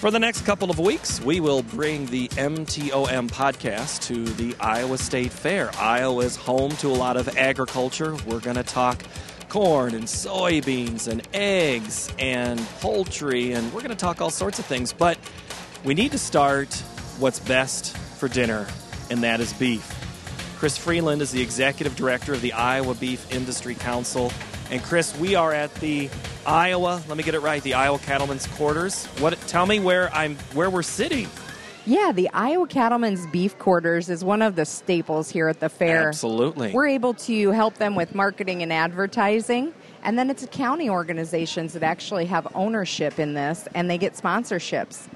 For the next couple of weeks, we will bring the MTOM podcast to the Iowa State Fair. Iowa is home to a lot of agriculture. We're going to talk corn and soybeans and eggs and poultry, and we're going to talk all sorts of things. But we need to start what's best for dinner, and that is beef. Chris Freeland is the executive director of the Iowa Beef Industry Council. And Chris, we are at the Iowa. Let me get it right. The Iowa Cattlemen's Quarters. What? Tell me where I'm. Where we're sitting. Yeah, the Iowa Cattlemen's Beef Quarters is one of the staples here at the fair. Absolutely. We're able to help them with marketing and advertising. And then it's county organizations that actually have ownership in this and they get sponsorships.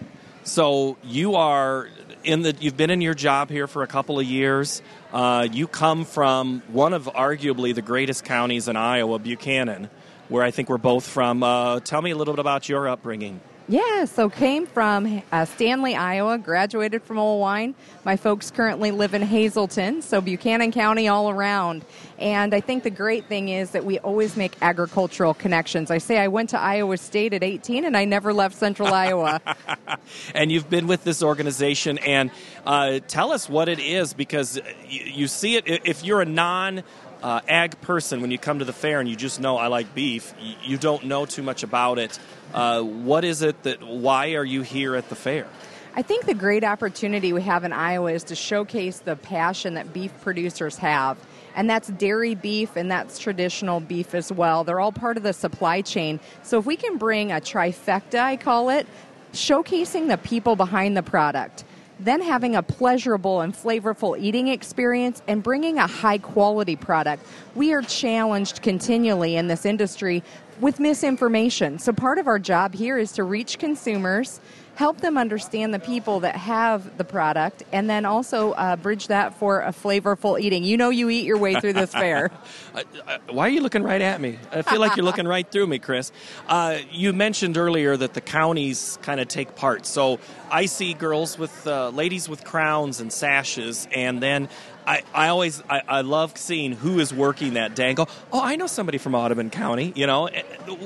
So you are in the you've been in your job here for a couple of years. Uh, you come from one of arguably the greatest counties in Iowa, Buchanan, where I think we're both from. Uh, tell me a little bit about your upbringing. Yeah, so came from uh, Stanley, Iowa, graduated from Oelwein. My folks currently live in Hazleton, so Buchanan County all around. And I think the great thing is that we always make agricultural connections. I say I went to Iowa State at 18 and I never left Central Iowa. and you've been with this organization, and uh, tell us what it is because you, you see it if you're a non uh, ag person, when you come to the fair and you just know I like beef, you don't know too much about it. Uh, what is it that, why are you here at the fair? I think the great opportunity we have in Iowa is to showcase the passion that beef producers have. And that's dairy beef and that's traditional beef as well. They're all part of the supply chain. So if we can bring a trifecta, I call it, showcasing the people behind the product then having a pleasurable and flavorful eating experience and bringing a high quality product. We are challenged continually in this industry with misinformation. So, part of our job here is to reach consumers help them understand the people that have the product, and then also uh, bridge that for a flavorful eating. You know, you eat your way through this fair. Why are you looking right at me? I feel like you're looking right through me, Chris. Uh, you mentioned earlier that the counties kind of take part. So I see girls with uh, ladies with crowns and sashes, and then I, I always I, I, love seeing who is working that day and go, oh, I know somebody from Audubon County. You know, eh,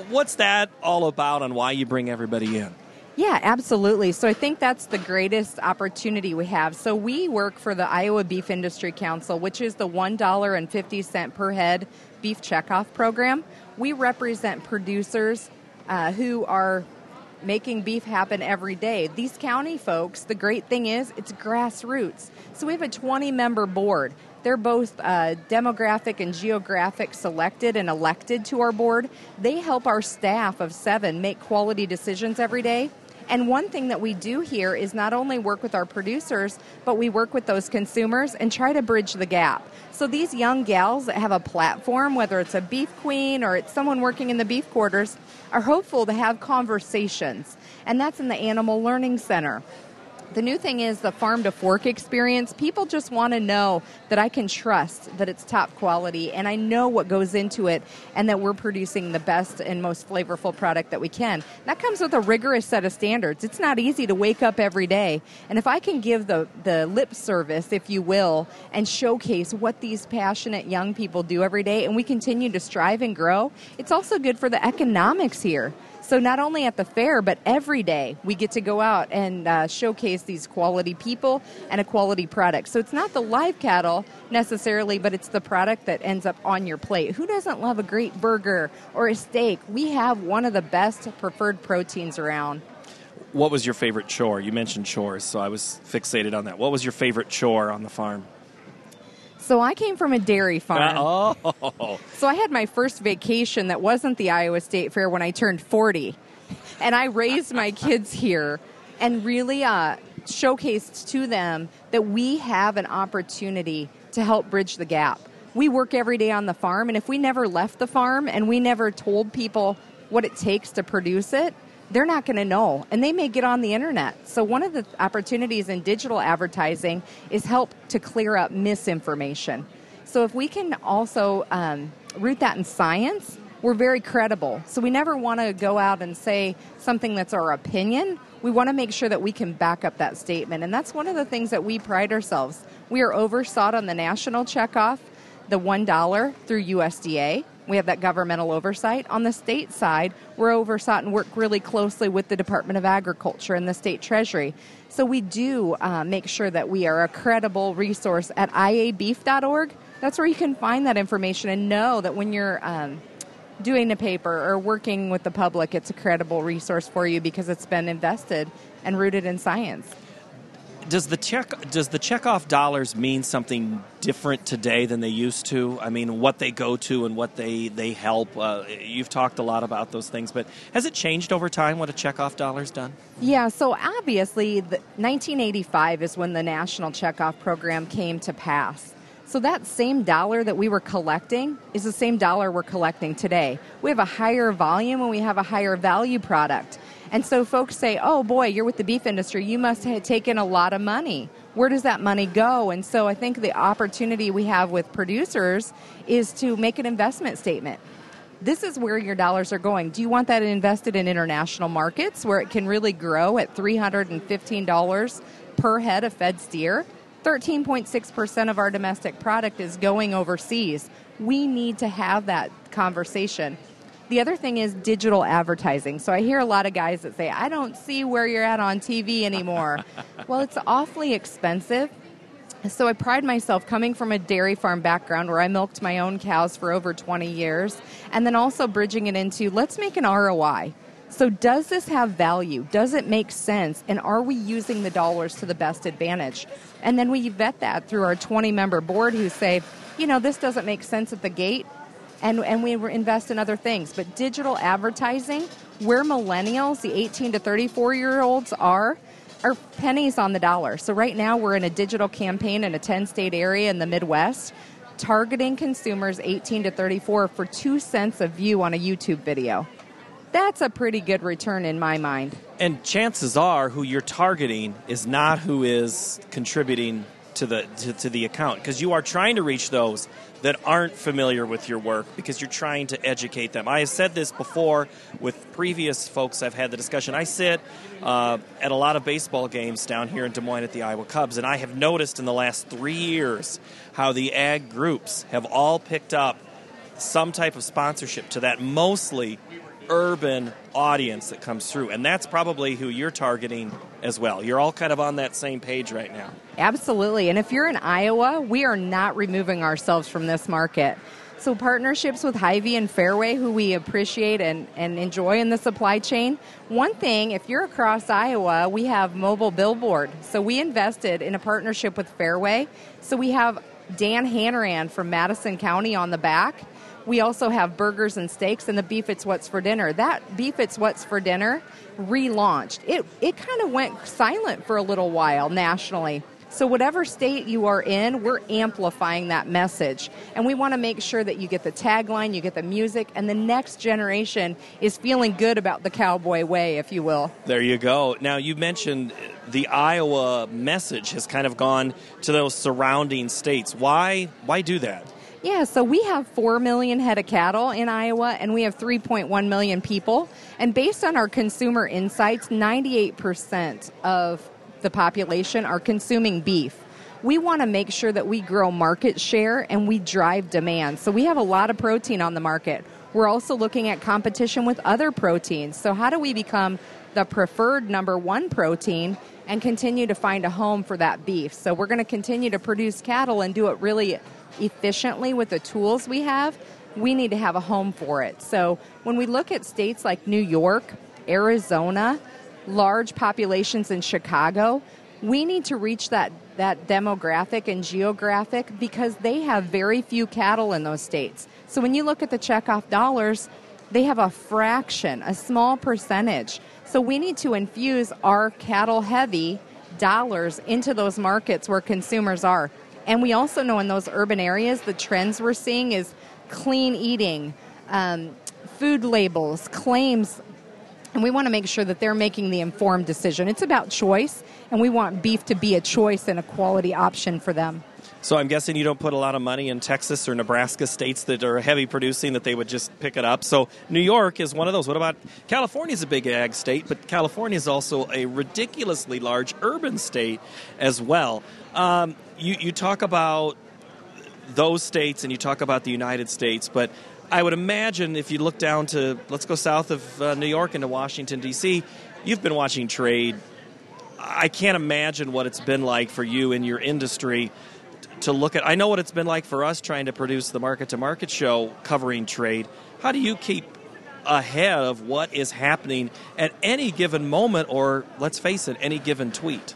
what's that all about, and why you bring everybody in? Yeah, absolutely. So I think that's the greatest opportunity we have. So we work for the Iowa Beef Industry Council, which is the $1.50 per head beef checkoff program. We represent producers uh, who are making beef happen every day. These county folks, the great thing is it's grassroots. So we have a 20 member board. They're both uh, demographic and geographic selected and elected to our board. They help our staff of seven make quality decisions every day. And one thing that we do here is not only work with our producers, but we work with those consumers and try to bridge the gap. So these young gals that have a platform, whether it's a beef queen or it's someone working in the beef quarters, are hopeful to have conversations. And that's in the Animal Learning Center. The new thing is the farm to fork experience. People just want to know that I can trust that it's top quality and I know what goes into it and that we're producing the best and most flavorful product that we can. That comes with a rigorous set of standards. It's not easy to wake up every day. And if I can give the, the lip service, if you will, and showcase what these passionate young people do every day and we continue to strive and grow, it's also good for the economics here. So not only at the fair, but every day we get to go out and uh, showcase these quality people and a quality product. So it's not the live cattle necessarily, but it's the product that ends up on your plate. Who doesn't love a great burger or a steak? We have one of the best preferred proteins around. What was your favorite chore? You mentioned chores, so I was fixated on that. What was your favorite chore on the farm? So I came from a dairy farm. Oh. So I had my first vacation that wasn't the Iowa State Fair when I turned 40. And I raised my kids here and really uh, showcased to them that we have an opportunity to help bridge the gap. We work every day on the farm, and if we never left the farm and we never told people what it takes to produce it, they're not going to know and they may get on the internet. So one of the opportunities in digital advertising is help to clear up misinformation. So if we can also um, root that in science we're very credible. So we never want to go out and say something that's our opinion. We want to make sure that we can back up that statement. And that's one of the things that we pride ourselves. We are oversought on the national checkoff the $1 through usda We have that governmental oversight. On the state side, we're oversight and work really closely with the Department of Agriculture and the state treasury. So we do uh, make sure that we are a credible resource at iabeef.org. That's where you can find that information and know that when you're um, doing a paper or working with the public, it's a credible resource for you because it's been invested and rooted in science does the check does the checkoff dollars mean something different today than they used to? I mean, what they go to and what they they help. Uh, you've talked a lot about those things, but has it changed over time? What a checkoff dollar's done? Yeah. So obviously, the, 1985 is when the national checkoff program came to pass. So that same dollar that we were collecting is the same dollar we're collecting today. We have a higher volume and we have a higher value product. And so folks say, oh boy, you're with the beef industry, you must have taken a lot of money. Where does that money go? And so I think the opportunity we have with producers is to make an investment statement. This is where your dollars are going. Do you want that invested in international markets where it can really grow at $315 per head of fed steer? 13.6% of our domestic product is going overseas. We need to have that conversation. The other thing is digital advertising. So I hear a lot of guys that say, I don't see where you're at on TV anymore. well, it's awfully expensive. So I pride myself coming from a dairy farm background where I milked my own cows for over 20 years, and then also bridging it into let's make an ROI. So, does this have value? Does it make sense? And are we using the dollars to the best advantage? And then we vet that through our 20 member board who say, you know, this doesn't make sense at the gate and, and we invest in other things. But digital advertising, where millennials, the 18 to 34 year olds are, are pennies on the dollar. So right now we're in a digital campaign in a 10 state area in the Midwest targeting consumers 18 to 34 for 2 cents a view on a YouTube video. That's a pretty good return in my mind. And chances are who you're targeting is not who is contributing to the to, to the account because you are trying to reach those that aren't familiar with your work because you're trying to educate them. I have said this before with previous folks I've had the discussion. I sit uh, at a lot of baseball games down here in Des Moines at the Iowa Cubs, and I have noticed in the last three years how the ag groups have all picked up some type of sponsorship to that, mostly urban audience that comes through. And that's probably who you're targeting as well. You're all kind of on that same page right now. Absolutely. And if you're in Iowa, we are not removing ourselves from this market. So, partnerships with Hy-Vee and Fareway, who we appreciate and, and enjoy in the supply chain. One thing, if you're across Iowa, we have mobile billboard. So, we invested in a partnership with Fareway. So, we have Dan Hanrahan from Madison County on the back we also have burgers and steaks and the beef it's what's for dinner. That beef it's what's for dinner relaunched. It it kind of went silent for a little while nationally. So, whatever state you are in, we're amplifying that message. And we want to make sure that you get the tagline, you get the music, and the next generation is feeling good about the cowboy way, if you will. There you go. Now, you mentioned the Iowa message has kind of gone to those surrounding states. Why, why do that? Yeah, so we have 4 million head of cattle in Iowa and we have 3.1 million people. And based on our consumer insights, 98% of the population are consuming beef. We want to make sure that we grow market share and we drive demand. So we have a lot of protein on the market. We're also looking at competition with other proteins. So, how do we become the preferred number one protein and continue to find a home for that beef? So, we're going to continue to produce cattle and do it really efficiently with the tools we have, we need to have a home for it. So when we look at states like New York, Arizona, large populations in Chicago, we need to reach that, that demographic and geographic because they have very few cattle in those states. So when you look at the checkoff dollars, they have a fraction, a small percentage. So we need to infuse our cattle heavy dollars into those markets where consumers are. And we also know in those urban areas, the trends we're seeing is clean eating, um, food labels, claims. And we want to make sure that they're making the informed decision. It's about choice, and we want beef to be a choice and a quality option for them. So I'm guessing you don't put a lot of money in Texas or Nebraska states that are heavy producing that they would just pick it up. So New York is one of those. What about California is a big ag state, but California is also a ridiculously large urban state as well. Um, you, you talk about those states and you talk about the United States, but I would imagine if you look down to, let's go south of uh, New York into Washington, D.C., you've been watching trade. I can't imagine what it's been like for you in your industry to look at. I know what it's been like for us trying to produce the market to market show covering trade. How do you keep ahead of what is happening at any given moment, or let's face it, any given tweet?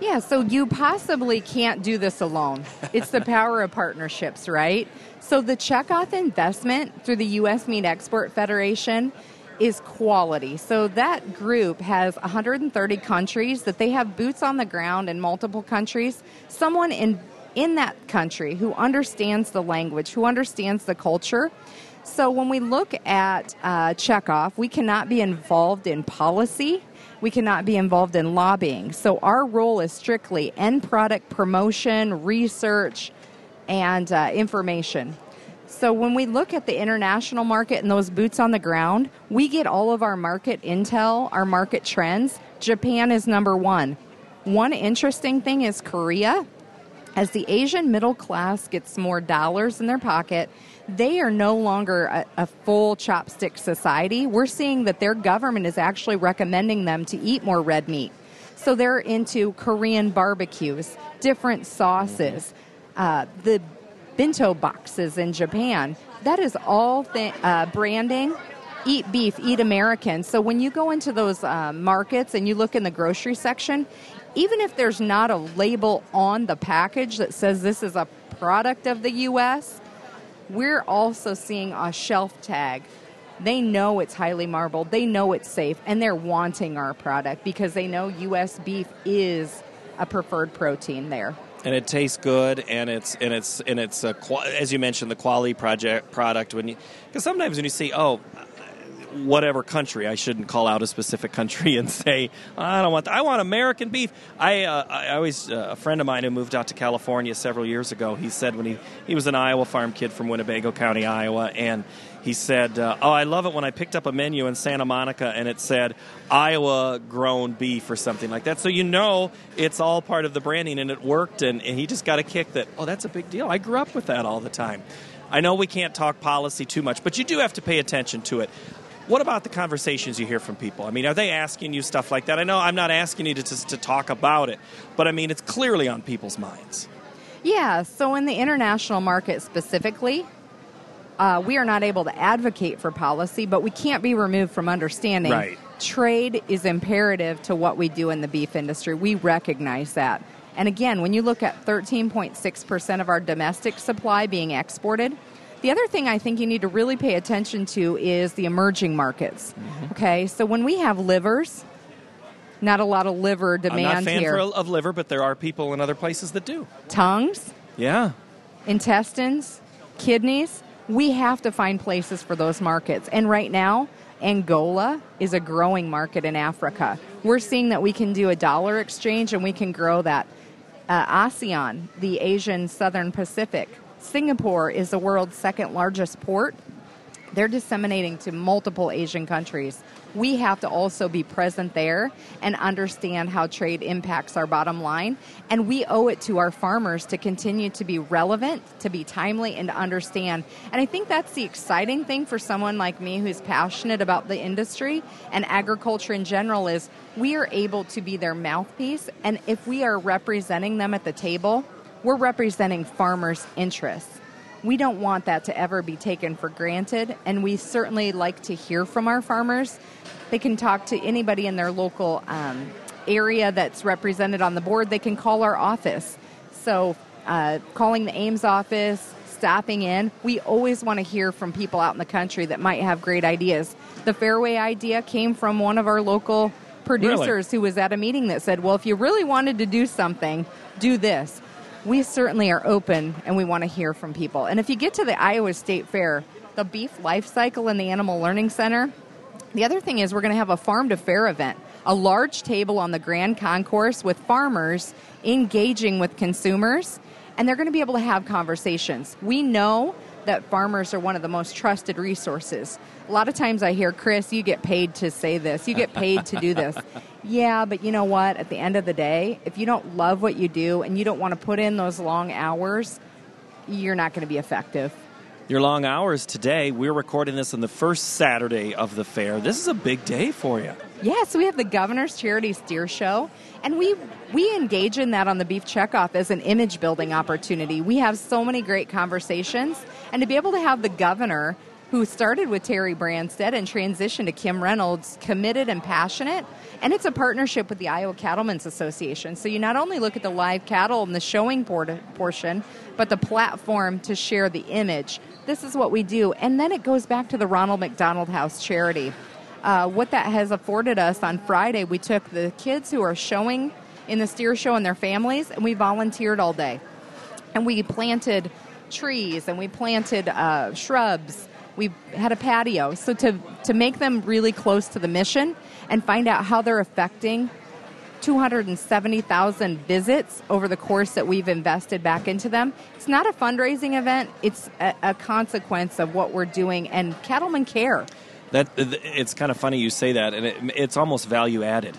Yeah, so you possibly can't do this alone. It's the power of partnerships, right? So the checkoff investment through the U.S. Meat Export Federation is quality. So that group has 130 countries that they have boots on the ground in multiple countries. Someone in in that country who understands the language, who understands the culture. So when we look at uh, checkoff, we cannot be involved in policy we cannot be involved in lobbying. So our role is strictly end product promotion, research, and uh, information. So when we look at the international market and those boots on the ground, we get all of our market intel, our market trends. Japan is number one. One interesting thing is Korea. As the Asian middle class gets more dollars in their pocket, they are no longer a, a, full chopstick society. We're seeing that their government is actually recommending them to eat more red meat. So they're into Korean barbecues, different sauces, uh, the bento boxes in Japan. That is all th- uh, branding. Eat beef, eat American. So when you go into those uh, markets and you look in the grocery section, even if there's not a label on the package that says this is a product of the U.S., we're also seeing a shelf tag. They know it's highly marbled, they know it's safe, and they're wanting our product because they know U.S. beef is a preferred protein there. And it tastes good, and it's and it's and it's a, as you mentioned the quality project product when you because sometimes when you see oh whatever country. I shouldn't call out a specific country and say I don't want. I want American beef. I, uh, I always uh, a friend of mine who moved out to California several years ago. He said when he he was an Iowa farm kid from Winnebago County, Iowa, and he said, uh, "Oh, I love it when I picked up a menu in Santa Monica and it said Iowa grown beef or something like that." So you know it's all part of the branding, and it worked. And, and he just got a kick that, "Oh, that's a big deal. I grew up with that all the time." I know we can't talk policy too much, but you do have to pay attention to it. What about the conversations you hear from people? I mean, are they asking you stuff like that? I know I'm not asking you to, to, to talk about it, but I mean, it's clearly on people's minds. Yeah, so in the international market specifically, uh, we are not able to advocate for policy, but we can't be removed from understanding right. trade is imperative to what we do in the beef industry. We recognize that. And again, when you look at 13.6% of our domestic supply being exported, the other thing I think you need to really pay attention to is the emerging markets. Mm-hmm. Okay, so when we have livers, not a lot of liver demand I'm not a fan here. of liver, but there are people in other places that do. Tongues, yeah, intestines, kidneys. We have to find places for those markets, and right now. Angola is a growing market in Africa. We're seeing that we can do a dollar exchange and we can grow that. Uh, ASEAN, the Asian Southern Pacific, Singapore is the world's second largest port. They're disseminating to multiple Asian countries. We have to also be present there and understand how trade impacts our bottom line. And we owe it to our farmers to continue to be relevant, to be timely, and to understand. And I think that's the exciting thing for someone like me who's passionate about the industry and agriculture in general is we are able to be their mouthpiece. And if we are representing them at the table, we're representing farmers' interests. We don't want that to ever be taken for granted, and we certainly like to hear from our farmers. They can talk to anybody in their local um, area that's represented on the board. They can call our office. So, uh, calling the Ames office, stopping in, we always want to hear from people out in the country that might have great ideas. The Fareway idea came from one of our local producers really? who was at a meeting that said, Well, if you really wanted to do something, do this we certainly are open and we want to hear from people. And if you get to the Iowa State Fair, the beef life cycle in the Animal Learning Center, the other thing is we're going to have a farm to fair event, a large table on the Grand Concourse with farmers engaging with consumers, and they're going to be able to have conversations. We know that farmers are one of the most trusted resources. A lot of times I hear, Chris, you get paid to say this, you get paid to do this. yeah, but you know what? At the end of the day, if you don't love what you do and you don't want to put in those long hours, you're not going to be effective. your long hours today. We're recording this on the first Saturday of the fair. This is a big day for you. Yeah, so we have the Governor's Charity Steer Show, and we we engage in that on the Beef Checkoff as an image building opportunity. We have so many great conversations, and to be able to have the governor who started with Terry Branstad and transitioned to Kim Reynolds, committed and passionate. And it's a partnership with the Iowa Cattlemen's Association. So you not only look at the live cattle and the showing portion, but the platform to share the image. This is what we do. And then it goes back to the Ronald McDonald House charity. Uh, what that has afforded us on Friday, we took the kids who are showing in the steer show and their families, and we volunteered all day. And we planted trees and we planted uh, shrubs we had a patio. So to, to make them really close to the mission and find out how they're affecting 270,000 visits over the course that we've invested back into them. It's not a fundraising event, it's a, a consequence of what we're doing, and cattlemen care. That It's kind of funny you say that, and it, it's almost value added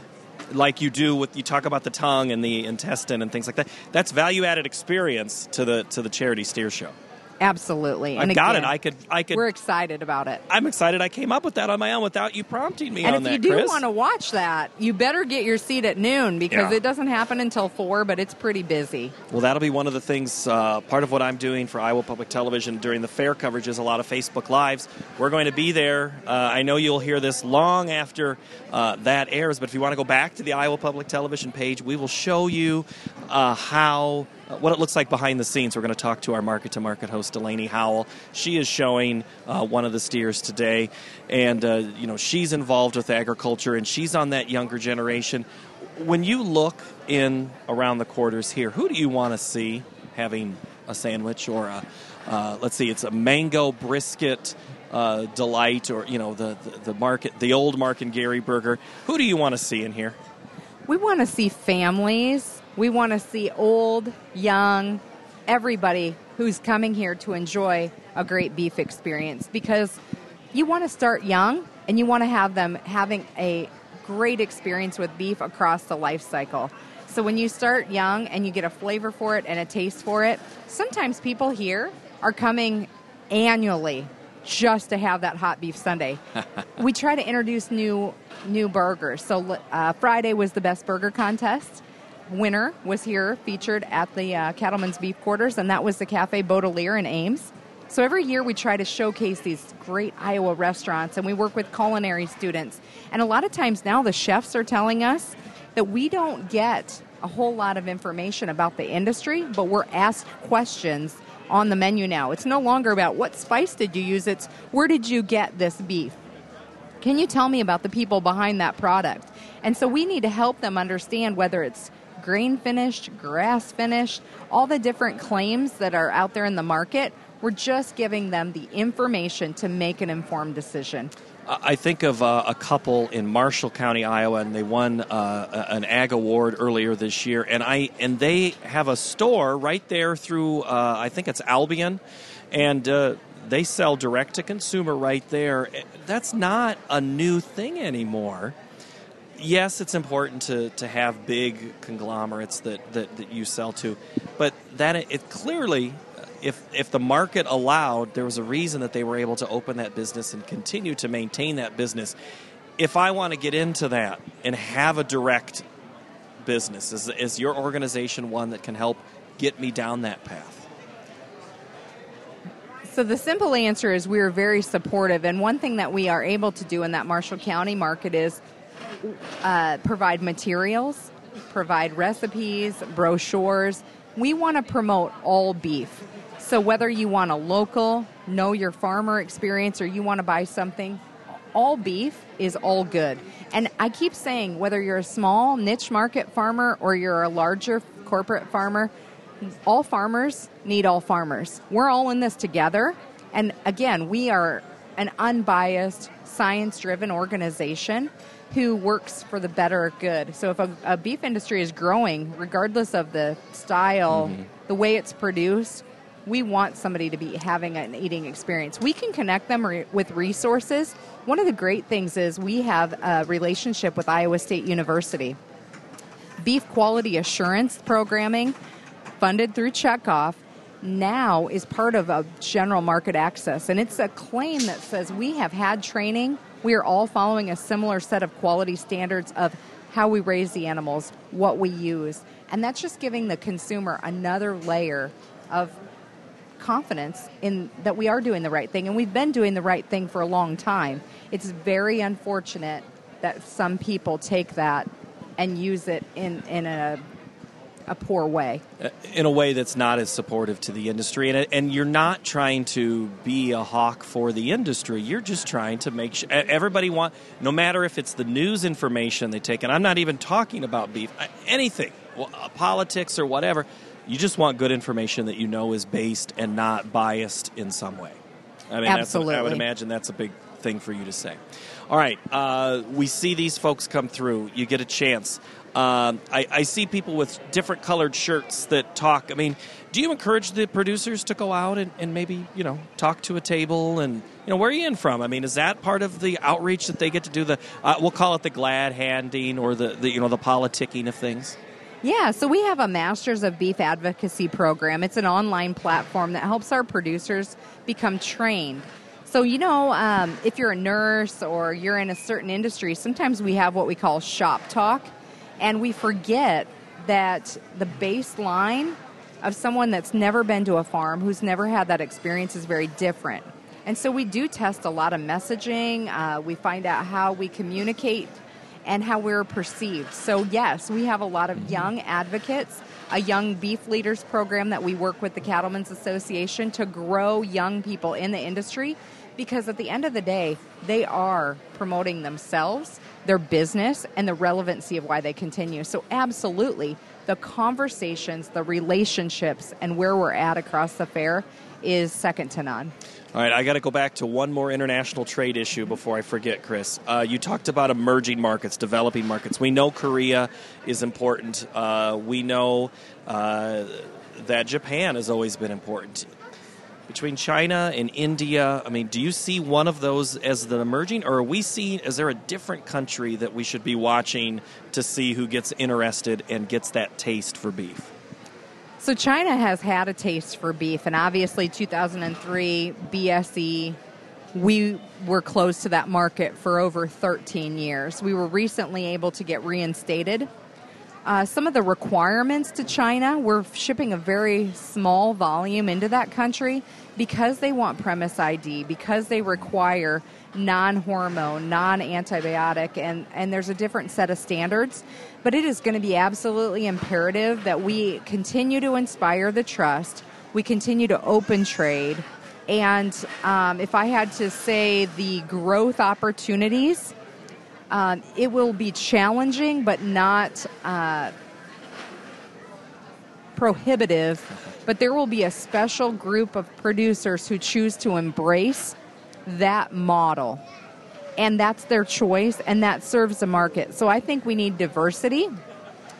like you do with you talk about the tongue and the intestine and things like that. That's value added experience to the to the charity steer show. Absolutely. I've got again, it. I could. I could. We're excited about it. I'm excited. I came up with that on my own without you prompting me and if that. you do want to watch that, you better get your seat at noon because Yeah. it doesn't happen until four, but it's pretty busy. Well, that'll be one of the things. Uh, part of what I'm doing for Iowa Public Television during the fair coverage is a lot of Facebook Lives. We're going to be there. Uh, I know you'll hear this long after uh, that airs, but if you want to go back to the Iowa Public Television page, we will show you uh, how. Uh, What it looks like behind the scenes. We're going to talk to our market to market host Delaney Howell. She is showing uh, one of the steers today, and uh, you know she's involved with agriculture, and she's on that younger generation when you look in around the quarters here, who do you want to see having a sandwich or a, uh, let's see, it's a mango brisket uh, delight or you know the, the the market, the old Mark and Gary burger. Who do you want to see in here? We want to see families. We want to see old, young, everybody who's coming here to enjoy a great beef experience because you want to start young and you want to have them having a great experience with beef across the life cycle. So when you start young and you get a flavor for it and a taste for it, sometimes people here are coming annually just to have that hot beef sundae. we try to introduce new new burgers. So uh, Friday was the best burger contest. Winner was here featured at the uh, Cattlemen's Beef Quarters, and that was the Cafe Baudelaire in Ames. So every year we try to showcase these great Iowa restaurants, and we work with culinary students. And a lot of times now the chefs are telling us that we don't get a whole lot of information about the industry, but we're asked questions on the menu now. It's no longer about what spice did you use, it's where did you get this beef? Can you tell me about the people behind that product? And so we need to help them understand whether it's grain finished, grass finished, all the different claims that are out there in the market. We're just giving them the information to make an informed decision. I think of uh, a couple in Marshall County, Iowa, and they won uh, an Ag Award earlier this year. And I and they have a store right there through uh, I think it's Albion, and uh, they sell direct to consumer right there. That's not a new thing anymore. Yes, it's important to, to have big conglomerates that, that, that you sell to, but that it, it clearly if if the market allowed, there was a reason that they were able to open that business and continue to maintain that business. If I want to get into that and have a direct business, is, is your organization one that can help get me down that path? So the simple answer is we're very supportive, and one thing that we are able to do in that Marshall County market is uh, provide materials, provide recipes, brochures. We want to promote all beef. So whether you want a local, know your farmer experience, or you want to buy something, all beef is all good. And I keep saying whether you're a small niche market farmer or you're a larger corporate farmer, all farmers need all farmers. We're all in this together. And again, we are an unbiased, science driven organization who works for the better good. So if a, a beef industry is growing, regardless of the style, mm-hmm. the way it's produced, we want somebody to be having an eating experience. We can connect them re- with resources. One of the great things is we have a relationship with Iowa State University. Beef quality assurance programming, funded through Checkoff, now is part of a general market access. And it's a claim that says we have had training, we are all following a similar set of quality standards of how we raise the animals, what we use. And that's just giving the consumer another layer of confidence in that we are doing the right thing and we've been doing the right thing for a long time. It's very unfortunate that some people take that and use it in, in a a poor way. In a way that's not as supportive to the industry. And, and you're not trying to be a hawk for the industry. You're just trying to make sure everybody want, no matter if it's the news information they take, and I'm not even talking about beef, anything, uh, politics or whatever, you just want good information that you know is based and not biased in some way. I mean, Absolutely. I would imagine that's a big thing for you to say. All right, uh, we see these folks come through. You get a chance. Um, I, I, see people with different colored shirts that talk. I mean, do you encourage the producers to go out and, and, maybe you know talk to a table and you know where are you in from? I mean, is that part of the outreach that they get to do? The uh, we'll call it the glad handing or the, the you know the politicking of things. Yeah, so we have a Masters of Beef Advocacy program. It's an online platform that helps our producers become trained. So, you know, um, if you're a nurse or you're in a certain industry, sometimes we have what we call shop talk and we forget that the baseline of someone that's never been to a farm, who's never had that experience, is very different. And so we do test a lot of messaging. Uh, we find out how we communicate and how we're perceived. So, yes, we have a lot of young advocates, a young beef leaders program that we work with the Cattlemen's Association to grow young people in the industry because at the end of the day, they are promoting themselves, their business, and the relevancy of why they continue. So, absolutely, the conversations, the relationships, and where we're at across the fair is second to none. All right, I got to go back to one more international trade issue before I forget, Chris. Uh, you talked about emerging markets, developing markets. We know Korea is important. Uh, we know uh, that Japan has always been important between China and India? I mean, do you see one of those as the emerging, or are we seeing? Is there a different country that we should be watching to see who gets interested and gets that taste for beef? So China has had a taste for beef, and obviously 2003 BSE. We were closed to that market for over 13 years. We were recently able to get reinstated uh, some of the requirements to China, we're shipping a very small volume into that country because they want premise ID, because they require non hormone, non antibiotic, and, and there's a different set of standards. But it is going to be absolutely imperative that we continue to inspire the trust, we continue to open trade. And um, if I had to say the growth opportunities, um, it will be challenging, but not uh, prohibitive. But there will be a special group of producers who choose to embrace that model. And that's their choice, and that serves the market. So I think we need diversity.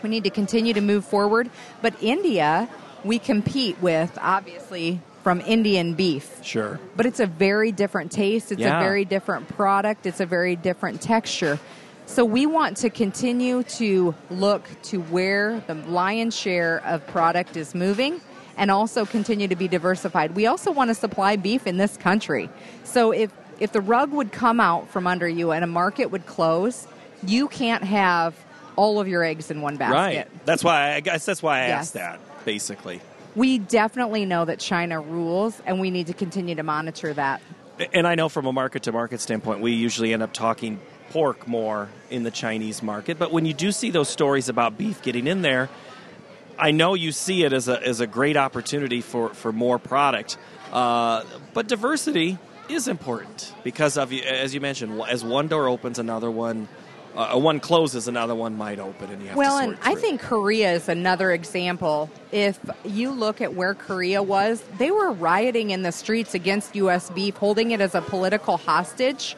We need to continue to move forward. But India, we compete with, obviously, from Indian beef. Sure. But it's a very different taste, it's yeah. a very different product, it's a very different texture. So we want to continue to look to where the lion's share of product is moving and also continue to be diversified. We also want to supply beef in this country. So if if the rug would come out from under you and a market would close, you can't have all of your eggs in one basket. Right. That's why I guess that's why I yes. asked that basically we definitely know that China rules, and we need to continue to monitor that. And I know from a market to market standpoint, we usually end up talking pork more in the Chinese market. But when you do see those stories about beef getting in there, I know you see it as a, as a great opportunity for, for more product. Uh, but diversity is important because of as you mentioned, as one door opens, another one uh, one closes, another one might open, and you have well, to and I think Korea is another example. If you look at where Korea was, they were rioting in the streets against U.S. beef, holding it as a political hostage.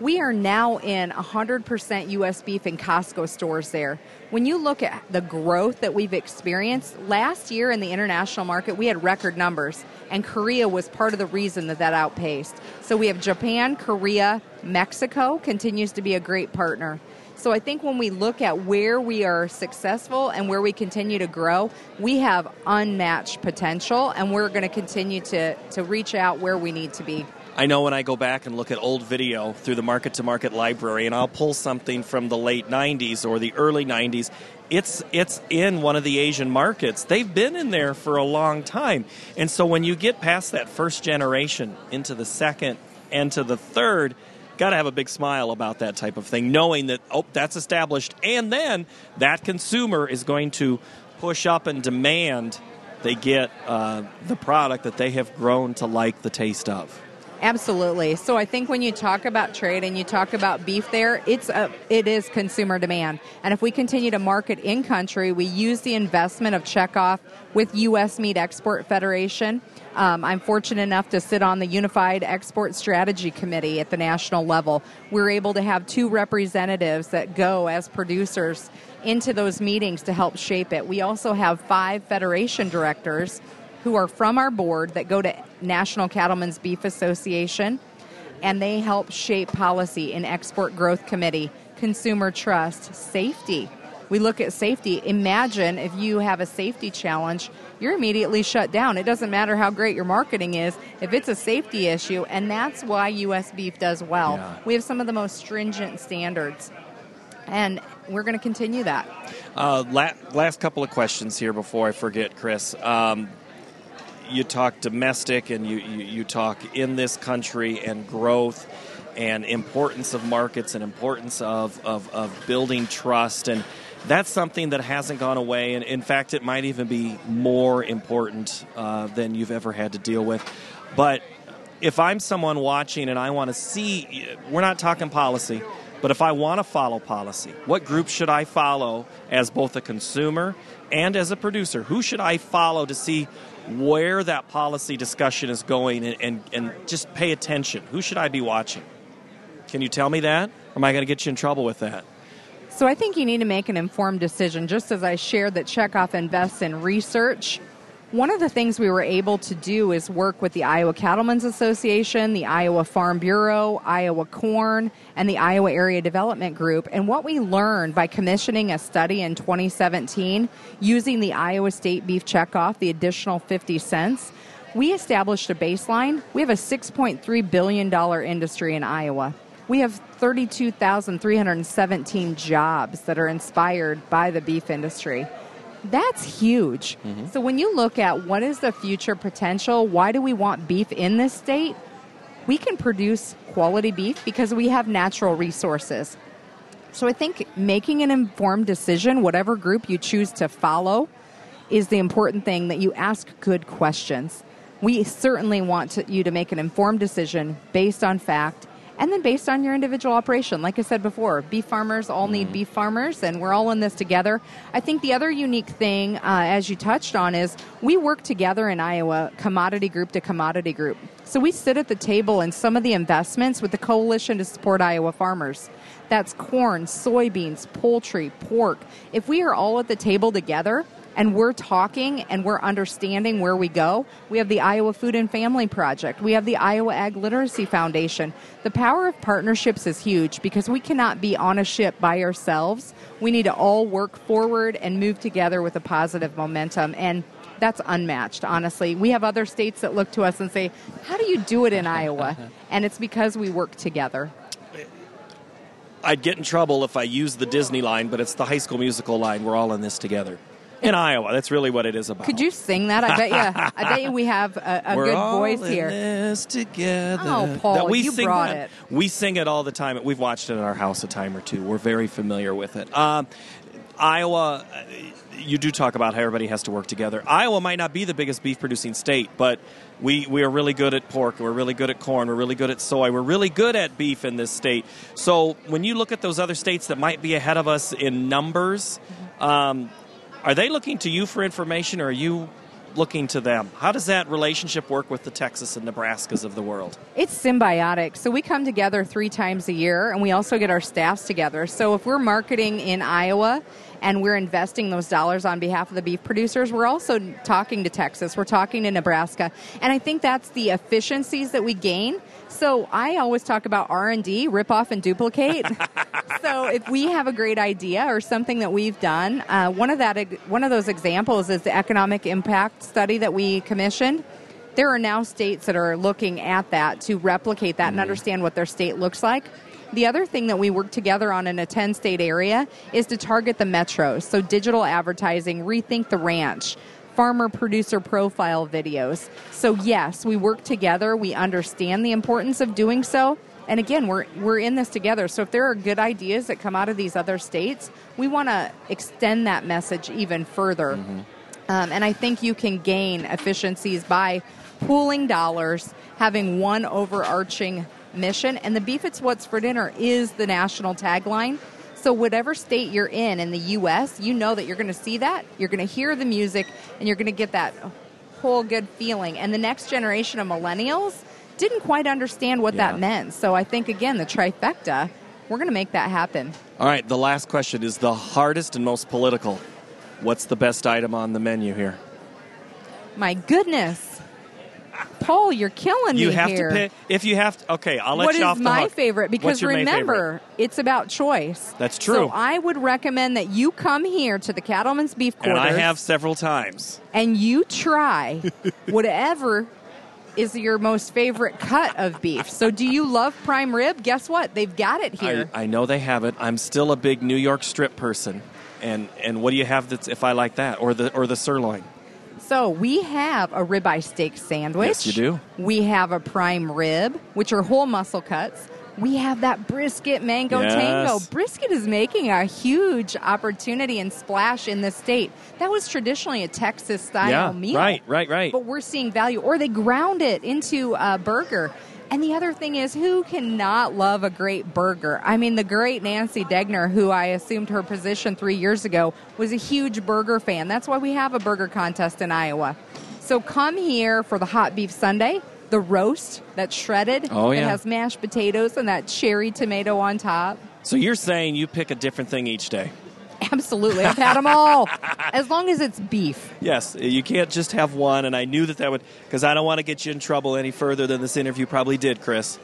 We are now in 100% U.S. beef in Costco stores there. When you look at the growth that we've experienced, last year in the international market, we had record numbers, and Korea was part of the reason that that outpaced. So we have Japan, Korea, Mexico continues to be a great partner. So I think when we look at where we are successful and where we continue to grow, we have unmatched potential and we're going to continue to, to reach out where we need to be. I know when I go back and look at old video through the market to market library and I'll pull something from the late 90s or the early 90s, it's it's in one of the Asian markets. They've been in there for a long time. And so when you get past that first generation into the second and to the third, got to have a big smile about that type of thing, knowing that, oh, that's established. And then that consumer is going to push up and demand they get uh, the product that they have grown to like the taste of. Absolutely. So I think when you talk about trade and you talk about beef there, it's a, it is consumer demand. And if we continue to market in country, we use the investment of checkoff with U.S. Meat Export Federation. Um, I'm fortunate enough to sit on the Unified Export Strategy Committee at the national level. We're able to have two representatives that go as producers into those meetings to help shape it. We also have five federation directors who are from our board that go to National Cattlemen's Beef Association and they help shape policy in Export Growth Committee, Consumer Trust, Safety. We look at safety. Imagine if you have a safety challenge, you're immediately shut down. It doesn't matter how great your marketing is if it's a safety issue, and that's why U.S. beef does well. Yeah. We have some of the most stringent standards, and we're going to continue that. Uh, last couple of questions here before I forget, Chris. Um, you talk domestic and you, you, you talk in this country and growth and importance of markets and importance of, of, of building trust and that's something that hasn't gone away and in fact it might even be more important uh, than you've ever had to deal with but if i'm someone watching and i want to see we're not talking policy but if i want to follow policy what group should i follow as both a consumer and as a producer who should i follow to see where that policy discussion is going and, and, and just pay attention. Who should I be watching? Can you tell me that? Or am I going to get you in trouble with that? So I think you need to make an informed decision. Just as I shared that Checkoff invests in research, one of the things we were able to do is work with the Iowa Cattlemen's Association, the Iowa Farm Bureau, Iowa Corn, and the Iowa Area Development Group. And what we learned by commissioning a study in 2017 using the Iowa State Beef Checkoff, the additional 50 cents, we established a baseline. We have a $6.3 billion industry in Iowa. We have 32,317 jobs that are inspired by the beef industry. That's huge. Mm-hmm. So when you look at what is the future potential, why do we want beef in this state? We can produce quality beef because we have natural resources. So I think making an informed decision, whatever group you choose to follow, is the important thing that you ask good questions. We certainly want to, you to make an informed decision based on fact and then based on your individual operation. Like I said before, beef farmers all need mm-hmm. beef farmers, and we're all in this together. I think the other unique thing, uh, as you touched on, is we work together in Iowa, commodity group to commodity group. So we sit at the table in some of the investments with the Coalition to Support Iowa Farmers. That's corn, soybeans, poultry, pork. If we are all at the table together, and we're talking and we're understanding where we go. We have the Iowa Food and Family Project. We have the Iowa Ag Literacy Foundation. The power of partnerships is huge because we cannot be on a ship by ourselves. We need to all work forward and move together with a positive momentum. And that's unmatched, honestly. We have other states that look to us and say, How do you do it in Iowa? And it's because we work together. I'd get in trouble if I used the Disney line, but it's the high school musical line. We're all in this together in Iowa. That's really what it is about. Could you sing that? I bet you. I bet you we have a, a We're good all voice in here. This together. Oh, Paul, That we you sing brought that. it. We sing it all the time. We've watched it at our house a time or two. We're very familiar with it. Um, Iowa, you do talk about how everybody has to work together. Iowa might not be the biggest beef producing state, but we, we are really good at pork, we're really good at corn, we're really good at soy, we're really good at beef in this state. So when you look at those other states that might be ahead of us in numbers, um, are they looking to you for information, or are you looking to them? How does that relationship work with the Texas and Nebraskas of the world? It's symbiotic. So we come together three times a year, and we also get our staffs together. So if we're marketing in Iowa and we're investing those dollars on behalf of the beef producers, we're also talking to Texas, we're talking to Nebraska, and I think that's the efficiencies that we gain. So I always talk about R and D, rip off and duplicate. so if we have a great idea or something that we've done, uh, one of that one of those examples is the economic impact study that we commissioned. There are now states that are looking at that to replicate that mm-hmm. and understand what their state looks like. The other thing that we work together on in a 10 state area is to target the metros. So, digital advertising, rethink the ranch, farmer producer profile videos. So, yes, we work together. We understand the importance of doing so. And again, we're, we're in this together. So, if there are good ideas that come out of these other states, we want to extend that message even further. Mm-hmm. Um, and I think you can gain efficiencies by pooling dollars, having one overarching mission. And the Beef It's What's for Dinner is the national tagline. So, whatever state you're in in the U.S., you know that you're going to see that, you're going to hear the music, and you're going to get that whole good feeling. And the next generation of millennials didn't quite understand what yeah. that meant. So, I think, again, the trifecta, we're going to make that happen. All right, the last question is the hardest and most political. What's the best item on the menu here? My goodness. Paul, you're killing you me You have here. to pick. If you have to, okay, I'll let what you off the. What is my favorite? Because remember, it's about choice. That's true. So I would recommend that you come here to the Cattlemen's Beef Quarters. And I have several times. And you try whatever is your most favorite cut of beef. So do you love prime rib? Guess what? They've got it here. I, I know they have it. I'm still a big New York strip person. And and what do you have that's if I like that or the or the sirloin? So we have a ribeye steak sandwich. Yes, you do. We have a prime rib, which are whole muscle cuts. We have that brisket mango yes. tango. Brisket is making a huge opportunity and splash in the state. That was traditionally a Texas style yeah, meal. Right, right, right. But we're seeing value, or they ground it into a burger. And the other thing is, who cannot love a great burger? I mean, the great Nancy Degner, who I assumed her position three years ago, was a huge burger fan. That's why we have a burger contest in Iowa. So come here for the hot beef sundae, the roast that's shredded. Oh, yeah. It has mashed potatoes and that cherry tomato on top. So you're saying you pick a different thing each day? Absolutely. I've had them all. As long as it's beef. Yes. You can't just have one. And I knew that that would, because I don't want to get you in trouble any further than this interview probably did, Chris.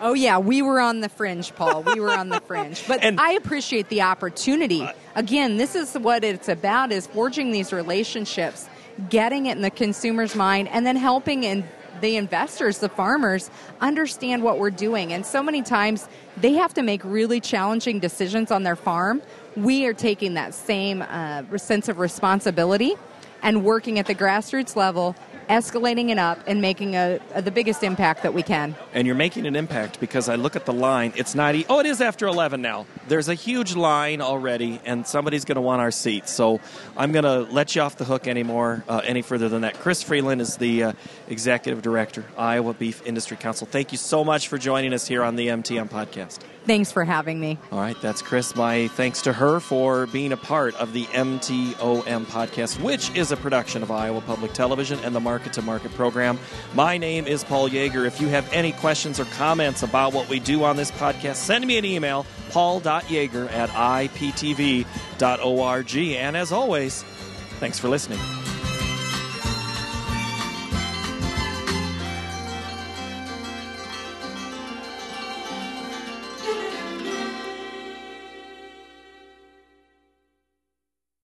Oh, yeah. We were on the fringe, Paul. We were on the fringe. But and, I appreciate the opportunity. Again, this is what it's about is forging these relationships, getting it in the consumer's mind, and then helping and the investors, the farmers, understand what we're doing. And so many times they have to make really challenging decisions on their farm we are taking that same uh, sense of responsibility and working at the grassroots level escalating it up and making a, a, the biggest impact that we can. And you're making an impact because I look at the line. It's not. E- oh, it is after 11 now. There's a huge line already, and somebody's going to want our seats. So I'm going to let you off the hook anymore, uh, any further than that. Chris Freeland is the uh, executive director, Iowa Beef Industry Council. Thank you so much for joining us here on the MTM podcast. Thanks for having me. All right, that's Chris. My thanks to her for being a part of the MTOM podcast, which is a production of Iowa Public Television and the Market to Market program. My name is Paul Yeager. If you have any questions or comments about what we do on this podcast, send me an email, paul.yeager at iptv.org. And as always, thanks for listening.